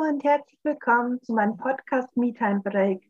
Hallo und herzlich willkommen zu meinem Podcast Me Time Break.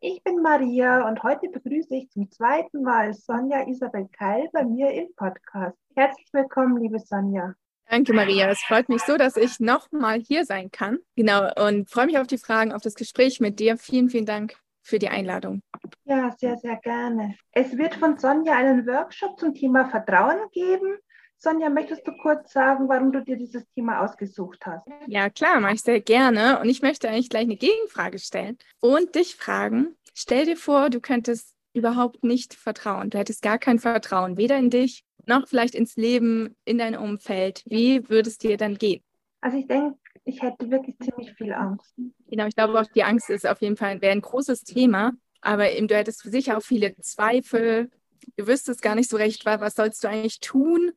Ich bin Maria und heute begrüße ich zum zweiten Mal Sonja Isabel Keil bei mir im Podcast. Herzlich willkommen, liebe Sonja. Danke, Maria. Es freut mich so, dass ich nochmal hier sein kann. Genau, und freue mich auf die Fragen, auf das Gespräch mit dir. Vielen, vielen Dank für die Einladung. Ja, sehr, sehr gerne. Es wird von Sonja einen Workshop zum Thema Vertrauen geben. Sonja, möchtest du kurz sagen, warum du dir dieses Thema ausgesucht hast? Ja, klar, mache ich sehr gerne. Und ich möchte eigentlich gleich eine Gegenfrage stellen und dich fragen, stell dir vor, du könntest überhaupt nicht vertrauen. Du hättest gar kein Vertrauen, weder in dich noch vielleicht ins Leben, in dein Umfeld. Wie würde es dir dann gehen? Also ich denke, ich hätte wirklich ziemlich viel Angst. Genau, ich glaube auch, die Angst ist auf jeden Fall ein großes Thema. Aber eben, du hättest sicher auch viele Zweifel. Du wüsstest gar nicht so recht, was sollst du eigentlich tun?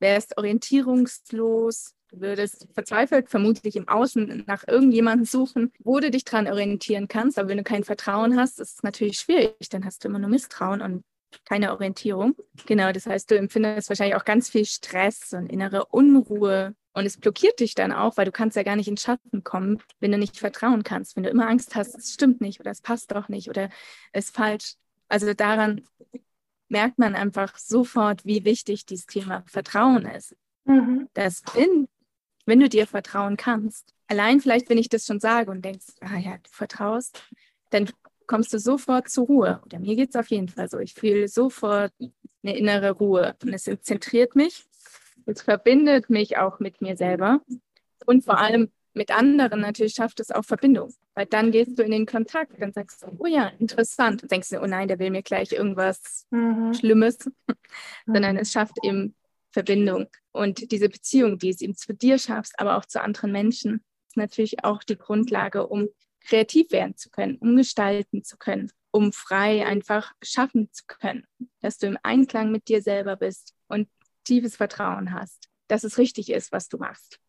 Wärst orientierungslos, würdest verzweifelt vermutlich im Außen nach irgendjemandem suchen, wo du dich dran orientieren kannst. Aber wenn du kein Vertrauen hast, ist es natürlich schwierig. Dann hast du immer nur Misstrauen und keine Orientierung. Genau, das heißt, du empfindest wahrscheinlich auch ganz viel Stress und innere Unruhe. Und es blockiert dich dann auch, weil du kannst ja gar nicht in Schatten kommen, wenn du nicht vertrauen kannst. Wenn du immer Angst hast, es stimmt nicht oder es passt doch nicht oder es ist falsch. Also daran merkt man einfach sofort, wie wichtig dieses Thema Vertrauen ist. Mhm. Das wenn, wenn du dir vertrauen kannst, allein vielleicht, wenn ich das schon sage und denkst, ah ja, du vertraust, dann kommst du sofort zur Ruhe. Oder mir geht es auf jeden Fall so. Ich fühle sofort eine innere Ruhe und es zentriert mich. Es verbindet mich auch mit mir selber. Und vor allem mit anderen natürlich schafft es auch Verbindung. Weil dann gehst du in den Kontakt, dann sagst du, oh ja, interessant. Und denkst du, oh nein, der will mir gleich irgendwas mhm. Schlimmes. Sondern es schafft eben Verbindung. Und diese Beziehung, die es eben zu dir schaffst, aber auch zu anderen Menschen, ist natürlich auch die Grundlage, um kreativ werden zu können, um gestalten zu können, um frei einfach schaffen zu können. Dass du im Einklang mit dir selber bist und tiefes Vertrauen hast, dass es richtig ist, was du machst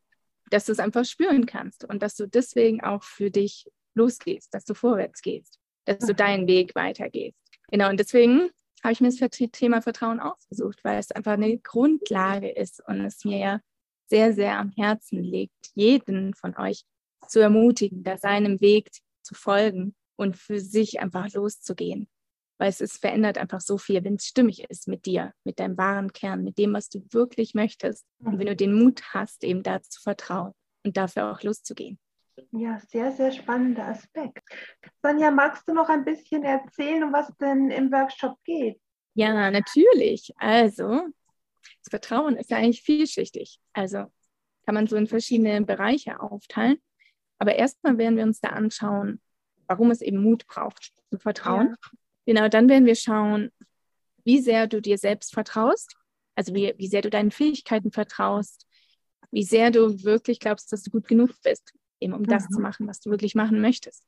dass du es einfach spüren kannst und dass du deswegen auch für dich losgehst, dass du vorwärts gehst, dass du deinen Weg weitergehst. Genau, und deswegen habe ich mir das Thema Vertrauen ausgesucht, weil es einfach eine Grundlage ist und es mir ja sehr, sehr am Herzen liegt, jeden von euch zu ermutigen, da seinem Weg zu folgen und für sich einfach loszugehen weil es ist, verändert einfach so viel, wenn es stimmig ist mit dir, mit deinem wahren Kern, mit dem, was du wirklich möchtest. Und wenn du den Mut hast, eben da zu vertrauen und dafür auch loszugehen. Ja, sehr, sehr spannender Aspekt. Sonja, magst du noch ein bisschen erzählen, um was denn im Workshop geht? Ja, natürlich. Also, das Vertrauen ist ja eigentlich vielschichtig. Also kann man so in verschiedene Bereiche aufteilen. Aber erstmal werden wir uns da anschauen, warum es eben Mut braucht zu vertrauen. Ja. Genau, dann werden wir schauen, wie sehr du dir selbst vertraust, also wie, wie sehr du deinen Fähigkeiten vertraust, wie sehr du wirklich glaubst, dass du gut genug bist, eben um mhm. das zu machen, was du wirklich machen möchtest.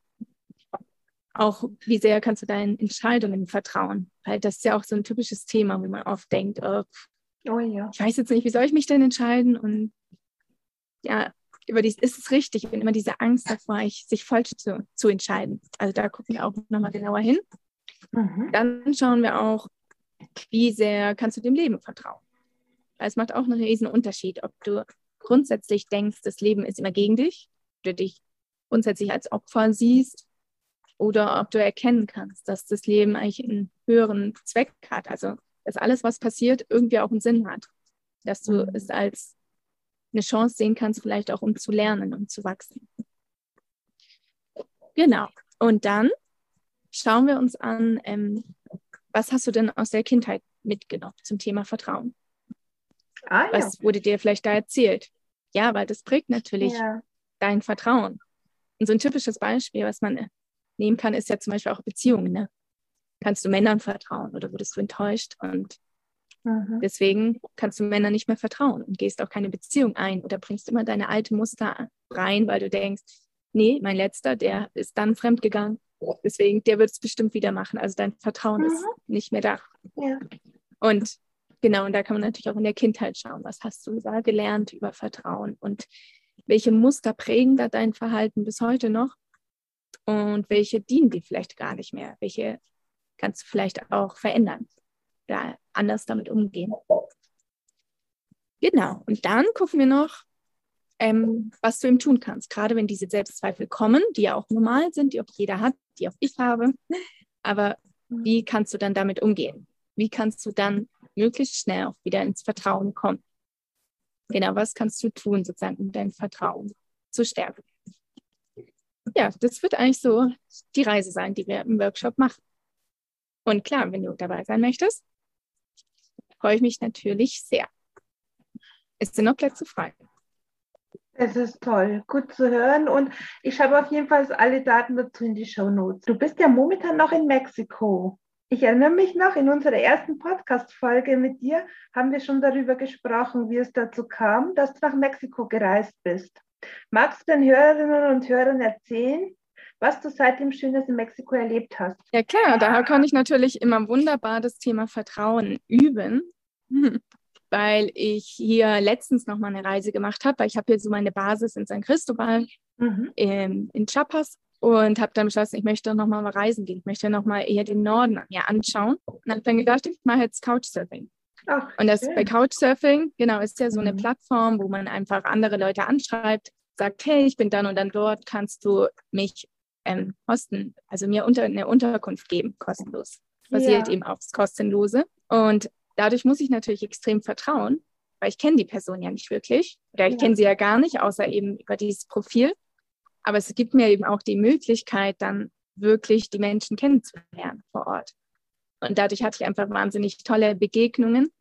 Auch wie sehr kannst du deinen Entscheidungen vertrauen, weil das ist ja auch so ein typisches Thema, wo man oft denkt, oh, oh ja. ich weiß jetzt nicht, wie soll ich mich denn entscheiden und ja, über dies ist es richtig, wenn immer diese Angst davor, sich falsch zu, zu entscheiden. Also da gucken wir auch nochmal genauer hin. Mhm. Dann schauen wir auch, wie sehr kannst du dem Leben vertrauen. Es macht auch einen riesen Unterschied, ob du grundsätzlich denkst, das Leben ist immer gegen dich, du dich grundsätzlich als Opfer siehst oder ob du erkennen kannst, dass das Leben eigentlich einen höheren Zweck hat. Also, dass alles, was passiert, irgendwie auch einen Sinn hat. Dass du mhm. es als eine Chance sehen kannst, vielleicht auch um zu lernen und zu wachsen. Genau. Und dann schauen wir uns an, ähm, was hast du denn aus der Kindheit mitgenommen zum Thema Vertrauen? Ah, ja. Was wurde dir vielleicht da erzählt? Ja, weil das prägt natürlich ja. dein Vertrauen. Und so ein typisches Beispiel, was man nehmen kann, ist ja zum Beispiel auch Beziehungen. Ne? Kannst du Männern vertrauen oder wurdest du enttäuscht? Und mhm. deswegen kannst du Männern nicht mehr vertrauen und gehst auch keine Beziehung ein oder bringst immer deine alte Muster rein, weil du denkst, nee, mein letzter, der ist dann fremdgegangen Deswegen, der wird es bestimmt wieder machen. Also dein Vertrauen mhm. ist nicht mehr da. Ja. Und genau, und da kann man natürlich auch in der Kindheit schauen, was hast du da gelernt über Vertrauen und welche Muster prägen da dein Verhalten bis heute noch und welche dienen dir vielleicht gar nicht mehr, welche kannst du vielleicht auch verändern, da anders damit umgehen. Genau, und dann gucken wir noch, ähm, was du ihm tun kannst. Gerade wenn diese Selbstzweifel kommen, die ja auch normal sind, die auch jeder hat, die auch ich habe. Aber wie kannst du dann damit umgehen? Wie kannst du dann möglichst schnell auch wieder ins Vertrauen kommen? Genau, was kannst du tun, sozusagen, um dein Vertrauen zu stärken? Ja, das wird eigentlich so die Reise sein, die wir im Workshop machen. Und klar, wenn du dabei sein möchtest, freue ich mich natürlich sehr. Es sind noch Plätze frei. Es ist toll, gut zu hören. Und ich habe auf jeden Fall alle Daten dazu in die Show Notes. Du bist ja momentan noch in Mexiko. Ich erinnere mich noch, in unserer ersten Podcast-Folge mit dir haben wir schon darüber gesprochen, wie es dazu kam, dass du nach Mexiko gereist bist. Magst du den Hörerinnen und Hörern erzählen, was du seitdem Schönes in Mexiko erlebt hast? Ja klar, daher kann ich natürlich immer wunderbar das Thema Vertrauen üben weil ich hier letztens noch mal eine Reise gemacht habe, weil ich habe hier so meine Basis in San Cristobal mhm. in, in Chiapas und habe dann beschlossen, ich möchte noch mal reisen gehen. Ich möchte noch mal eher den Norden mir anschauen. Und habe dann gedacht, ich mache jetzt Couchsurfing. Ach, und das schön. bei Couchsurfing, genau, ist ja so eine mhm. Plattform, wo man einfach andere Leute anschreibt, sagt, hey, ich bin dann und dann dort, kannst du mich ähm, hosten, also mir unter, eine Unterkunft geben, kostenlos. Basiert ja. eben aufs Kostenlose. Und dadurch muss ich natürlich extrem vertrauen, weil ich kenne die Person ja nicht wirklich oder ich ja. kenne sie ja gar nicht, außer eben über dieses Profil. Aber es gibt mir eben auch die Möglichkeit, dann wirklich die Menschen kennenzulernen vor Ort. Und dadurch hatte ich einfach wahnsinnig tolle Begegnungen.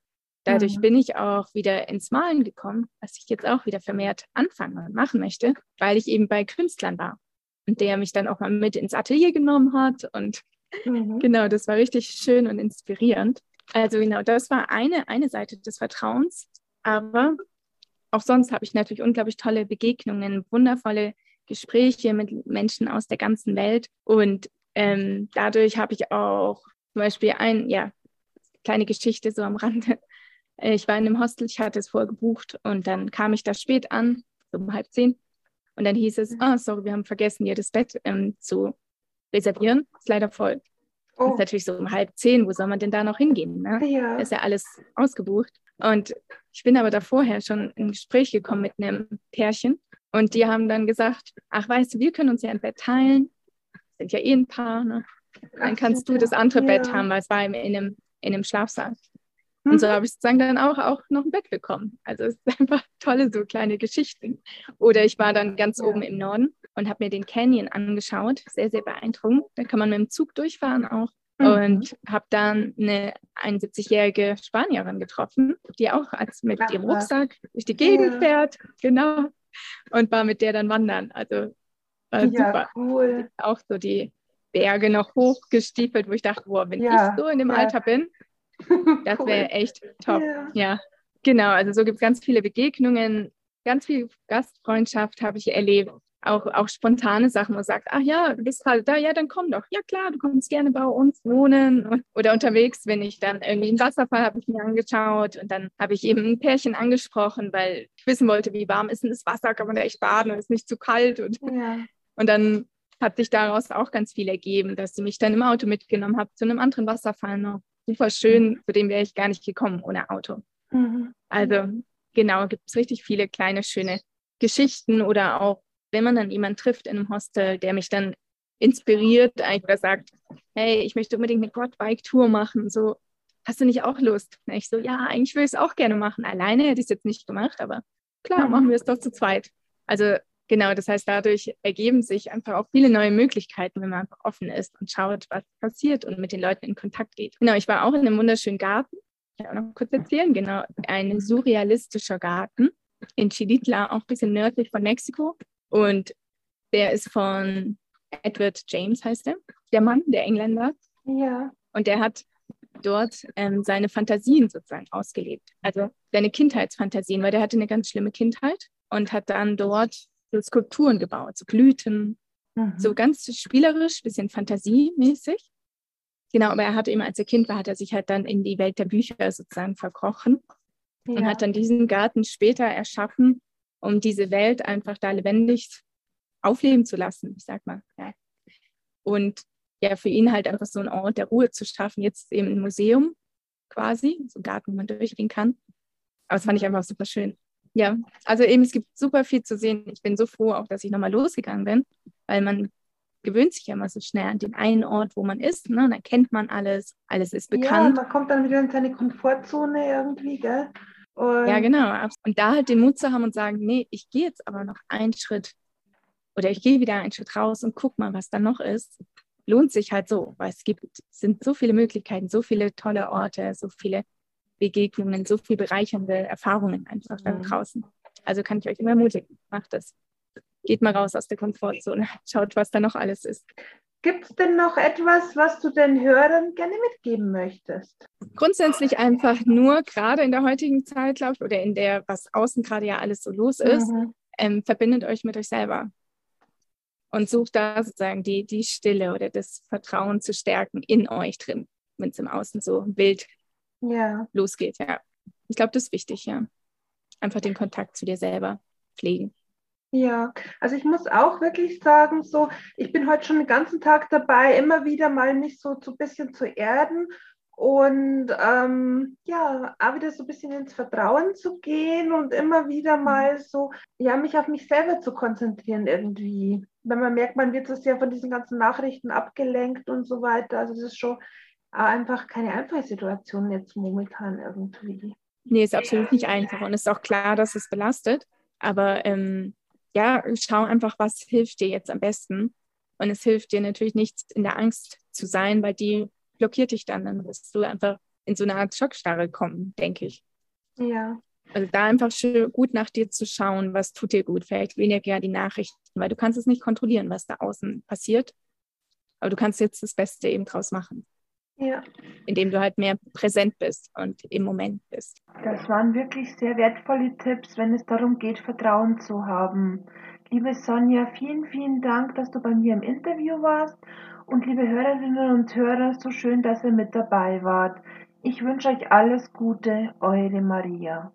Dadurch mhm. bin ich auch wieder ins Malen gekommen, was ich jetzt auch wieder vermehrt anfangen und machen möchte, weil ich eben bei Künstlern war und der mich dann auch mal mit ins Atelier genommen hat. Und mhm. genau, das war richtig schön und inspirierend. Also genau, das war eine, eine Seite des Vertrauens. Aber auch sonst habe ich natürlich unglaublich tolle Begegnungen, wundervolle Gespräche mit Menschen aus der ganzen Welt. Und ähm, dadurch habe ich auch zum Beispiel ein, ja, kleine Geschichte so am Rande. Ich war in einem Hostel, ich hatte es vorgebucht und dann kam ich da spät an, so um halb zehn. Und dann hieß es, oh, sorry, wir haben vergessen, ihr das Bett ähm, zu reservieren. Ist leider voll. Oh. Das ist natürlich so um halb zehn, wo soll man denn da noch hingehen? Ne? Ja. ist ja alles ausgebucht. Und ich bin aber da vorher schon in Gespräch gekommen mit einem Pärchen und die haben dann gesagt, ach weißt du, wir können uns ja ein Bett teilen, sind ja eh ein Paar, ne? dann kannst du das andere ja. Bett haben, weil es war in einem, in einem Schlafsaal. Und so mhm. habe ich sozusagen dann auch, auch noch ein Bett bekommen. Also es ist einfach tolle so kleine Geschichten. Oder ich war dann ganz ja. oben im Norden und habe mir den Canyon angeschaut. Sehr, sehr beeindruckend. Da kann man mit dem Zug durchfahren auch. Mhm. Und habe dann eine 71-jährige Spanierin getroffen, die auch als mit Ach, ihrem Rucksack durch die Gegend ja. fährt. Genau. Und war mit der dann wandern. Also war ja, super. Cool. Auch so die Berge noch hochgestiefelt, wo ich dachte, boah, wenn ich so in dem. Alter bin, das cool. wäre echt top. Ja. ja. genau. Also so gibt es ganz viele Begegnungen, ganz viel Gastfreundschaft habe ich erlebt. Auch, auch spontane Sachen, wo man sagt, ach ja, du bist halt da, ja, dann komm doch. Ja klar, du kommst gerne bei uns wohnen. Oder unterwegs, wenn ich dann irgendwie einen Wasserfall habe ich mir angeschaut und dann habe ich eben ein Pärchen angesprochen, weil ich wissen wollte, wie warm ist denn das Wasser, kann man da echt baden und ist nicht zu kalt. Und, ja. und dann hat sich daraus auch ganz viel ergeben, dass sie mich dann im Auto mitgenommen hat zu einem anderen Wasserfall noch super schön, zu dem wäre ich gar nicht gekommen ohne Auto. Mhm. Also genau, gibt es richtig viele kleine, schöne Geschichten oder auch, wenn man dann jemanden trifft in einem Hostel, der mich dann inspiriert, oder sagt, hey, ich möchte unbedingt eine Quad-Bike-Tour machen, so, hast du nicht auch Lust? Und ich so, ja, eigentlich würde ich es auch gerne machen. Alleine hätte ich es jetzt nicht gemacht, aber klar, mhm. machen wir es doch zu zweit. Also genau, das heißt, dadurch ergeben sich einfach auch viele neue Möglichkeiten, wenn man einfach offen ist und schaut, was passiert und mit den Leuten in Kontakt geht. Genau, ich war auch in einem wunderschönen Garten. Ich kann auch noch kurz erzählen, genau, ein surrealistischer Garten in Chilitla, auch ein bisschen nördlich von Mexiko. Und der ist von Edward James, heißt er, der Mann, der Engländer. Ja. Und der hat dort ähm, seine Fantasien sozusagen ausgelebt. Also seine Kindheitsfantasien, weil der hatte eine ganz schlimme Kindheit und hat dann dort so Skulpturen gebaut, so Blüten, mhm. so ganz spielerisch, bisschen fantasiemäßig. Genau, aber er hat eben, als er Kind war, hat er sich halt dann in die Welt der Bücher sozusagen verkrochen ja. und hat dann diesen Garten später erschaffen, um diese Welt einfach da lebendig aufleben zu lassen, ich sag mal. Ja. Und ja, für ihn halt einfach so einen Ort der Ruhe zu schaffen, jetzt eben ein Museum quasi, so ein Garten, wo man durchgehen kann. Aber das fand ich einfach super schön. Ja, also eben, es gibt super viel zu sehen. Ich bin so froh auch, dass ich nochmal losgegangen bin, weil man gewöhnt sich ja immer so schnell an den einen Ort, wo man ist. Ne? dann kennt man alles, alles ist bekannt. Ja, man kommt dann wieder in seine Komfortzone irgendwie, gell? Und ja, genau. Und da halt den Mut zu haben und sagen, nee, ich gehe jetzt aber noch einen Schritt oder ich gehe wieder einen Schritt raus und guck mal, was da noch ist, lohnt sich halt so, weil es gibt, sind so viele Möglichkeiten, so viele tolle Orte, so viele Begegnungen, so viel bereichernde Erfahrungen einfach mhm. da draußen. Also kann ich euch immer ermutigen, macht das. Geht mal raus aus der Komfortzone, schaut, was da noch alles ist. Gibt es denn noch etwas, was du den Hörern gerne mitgeben möchtest? Grundsätzlich einfach nur, gerade in der heutigen Zeit, glaube ich, oder in der, was außen gerade ja alles so los ist, mhm. ähm, verbindet euch mit euch selber und sucht da sozusagen die, die Stille oder das Vertrauen zu stärken in euch drin, wenn es im Außen so wild ja. losgeht. Ja. Ich glaube, das ist wichtig, ja. Einfach den Kontakt zu dir selber pflegen. Ja, also ich muss auch wirklich sagen, so, ich bin heute schon den ganzen Tag dabei, immer wieder mal mich so, so ein bisschen zu erden und ähm, ja, auch wieder so ein bisschen ins Vertrauen zu gehen und immer wieder mhm. mal so, ja, mich auf mich selber zu konzentrieren irgendwie. Wenn man merkt, man wird so sehr von diesen ganzen Nachrichten abgelenkt und so weiter. Also das ist schon einfach keine einfache Situation jetzt momentan irgendwie. Nee, ist absolut nicht einfach und ist auch klar, dass es belastet. Aber ähm, ja, schau einfach, was hilft dir jetzt am besten. Und es hilft dir natürlich nicht in der Angst zu sein, weil die blockiert dich dann. Dann wirst du einfach in so eine Art Schockstarre kommen, denke ich. Ja. Also da einfach gut nach dir zu schauen, was tut dir gut. Vielleicht weniger die Nachrichten, weil du kannst es nicht kontrollieren, was da außen passiert. Aber du kannst jetzt das Beste eben draus machen. Ja. Indem du halt mehr präsent bist und im Moment bist. Das waren wirklich sehr wertvolle Tipps, wenn es darum geht, Vertrauen zu haben. Liebe Sonja, vielen, vielen Dank, dass du bei mir im Interview warst. Und liebe Hörerinnen und Hörer, so schön, dass ihr mit dabei wart. Ich wünsche euch alles Gute, eure Maria.